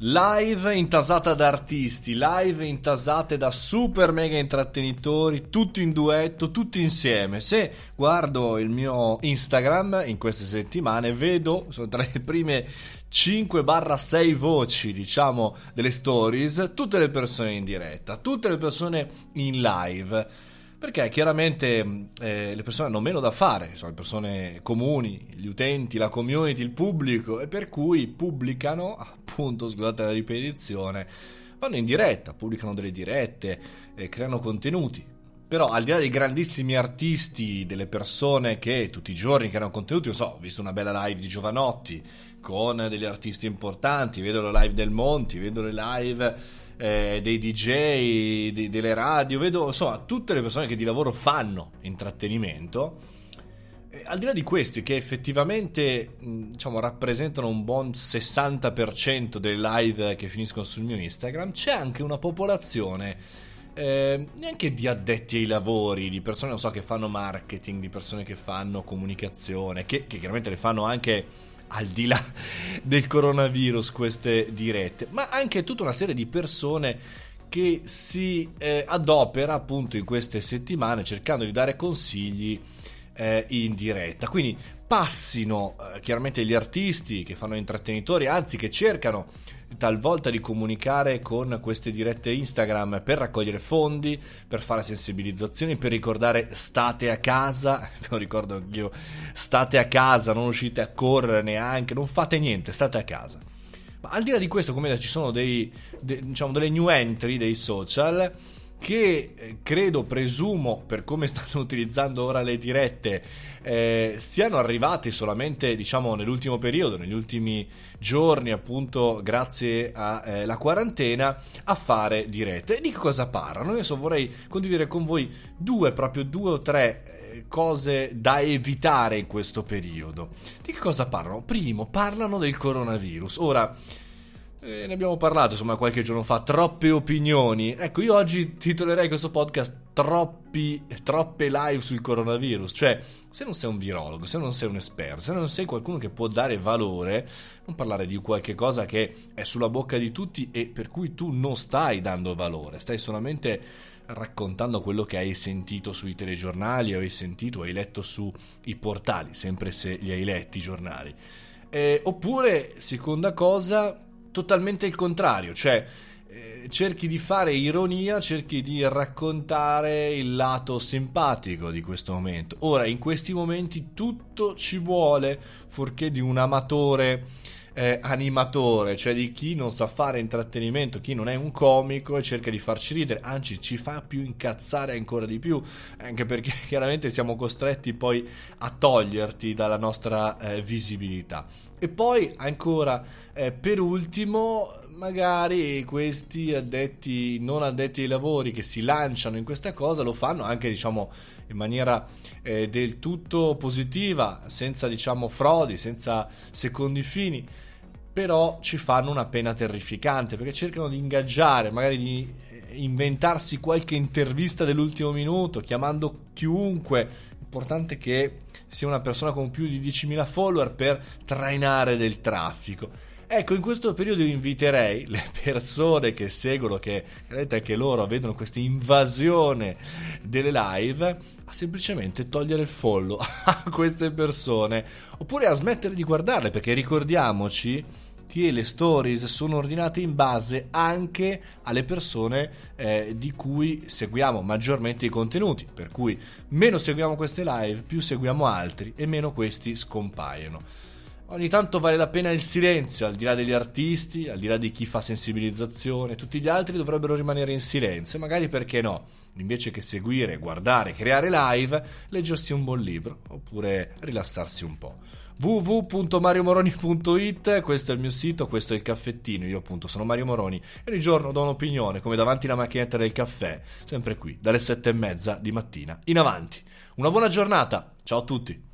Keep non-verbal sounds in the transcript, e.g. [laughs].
Live intasata da artisti, live intasate da super mega intrattenitori, tutti in duetto, tutti insieme. Se guardo il mio Instagram in queste settimane, vedo, sono tra le prime 5-6 voci, diciamo, delle stories, tutte le persone in diretta, tutte le persone in live perché chiaramente eh, le persone hanno meno da fare, sono le persone comuni, gli utenti, la community, il pubblico, e per cui pubblicano, [laughs] appunto, scusate la ripetizione, vanno in diretta, pubblicano delle dirette, eh, creano contenuti. Però al di là dei grandissimi artisti, delle persone che tutti i giorni creano contenuti, non so, ho visto una bella live di Giovanotti con degli artisti importanti, vedo la live del Monti, vedo le live eh, dei DJ, di, delle radio, vedo insomma tutte le persone che di lavoro fanno intrattenimento. E al di là di questi che effettivamente diciamo, rappresentano un buon 60% delle live che finiscono sul mio Instagram, c'è anche una popolazione eh, neanche di addetti ai lavori, di persone so, che fanno marketing, di persone che fanno comunicazione, che, che chiaramente le fanno anche al di là [laughs] del coronavirus queste dirette, ma anche tutta una serie di persone che si eh, adopera appunto in queste settimane cercando di dare consigli eh, in diretta. Quindi passino eh, chiaramente gli artisti che fanno intrattenitori, anzi che cercano talvolta di comunicare con queste dirette Instagram per raccogliere fondi, per fare sensibilizzazioni, per ricordare state a casa, [laughs] lo ricordo anch'io, state a casa, non uscite a correre neanche, non fate niente, state a casa. Ma al di là di questo, come ci sono dei, de, diciamo, delle new entry dei social che eh, credo, presumo, per come stanno [laughs] utilizzando ora le dirette, eh, siano arrivati solamente, diciamo, nell'ultimo periodo, negli ultimi giorni, appunto, grazie alla eh, quarantena, a fare dirette. Di che cosa parlano? Adesso vorrei condividere con voi due, proprio due o tre eh, cose da evitare in questo periodo. Di che cosa parlano? Primo, parlano del coronavirus. Ora, eh, ne abbiamo parlato insomma qualche giorno fa, troppe opinioni. Ecco, io oggi titolerei questo podcast troppi, troppe live sul coronavirus. Cioè, se non sei un virologo, se non sei un esperto, se non sei qualcuno che può dare valore, non parlare di qualche cosa che è sulla bocca di tutti e per cui tu non stai dando valore, stai solamente raccontando quello che hai sentito sui telegiornali o hai sentito o hai letto sui portali, sempre se li hai letti i giornali. Eh, oppure, seconda cosa, totalmente il contrario, cioè eh, cerchi di fare ironia, cerchi di raccontare il lato simpatico di questo momento. Ora, in questi momenti tutto ci vuole, fuorché di un amatore eh, animatore, cioè di chi non sa fare intrattenimento, chi non è un comico e cerca di farci ridere, anzi ci fa più incazzare ancora di più, anche perché [laughs] chiaramente siamo costretti poi a toglierti dalla nostra eh, visibilità. E poi ancora, eh, per ultimo, magari questi addetti, non addetti ai lavori che si lanciano in questa cosa lo fanno anche diciamo in maniera eh, del tutto positiva, senza diciamo frodi, senza secondi fini però ci fanno una pena terrificante perché cercano di ingaggiare, magari di eh, inventarsi qualche intervista dell'ultimo minuto, chiamando chiunque. Importante che sia una persona con più di 10.000 follower per trainare del traffico. Ecco, in questo periodo inviterei [laughs] le persone che seguono, che vedete anche loro vedono questa invasione delle live, a semplicemente togliere il follow [laughs] a queste persone, oppure a smettere di guardarle, perché ricordiamoci che le stories sono ordinate in base anche alle persone eh, di cui seguiamo maggiormente i contenuti, per cui meno seguiamo queste live, più seguiamo altri e meno questi scompaiono. Ogni tanto vale la pena il silenzio, al di là degli artisti, al di là di chi fa sensibilizzazione, tutti gli altri dovrebbero rimanere in silenzio, magari perché no? Invece che seguire, guardare, creare live, leggersi un buon libro oppure rilassarsi un po' www.mariomoroni.it, questo è il mio sito, questo è il caffettino, io appunto sono Mario Moroni e ogni giorno do un'opinione come davanti alla macchinetta del caffè, sempre qui, dalle sette e mezza di mattina in avanti. Una buona giornata, ciao a tutti!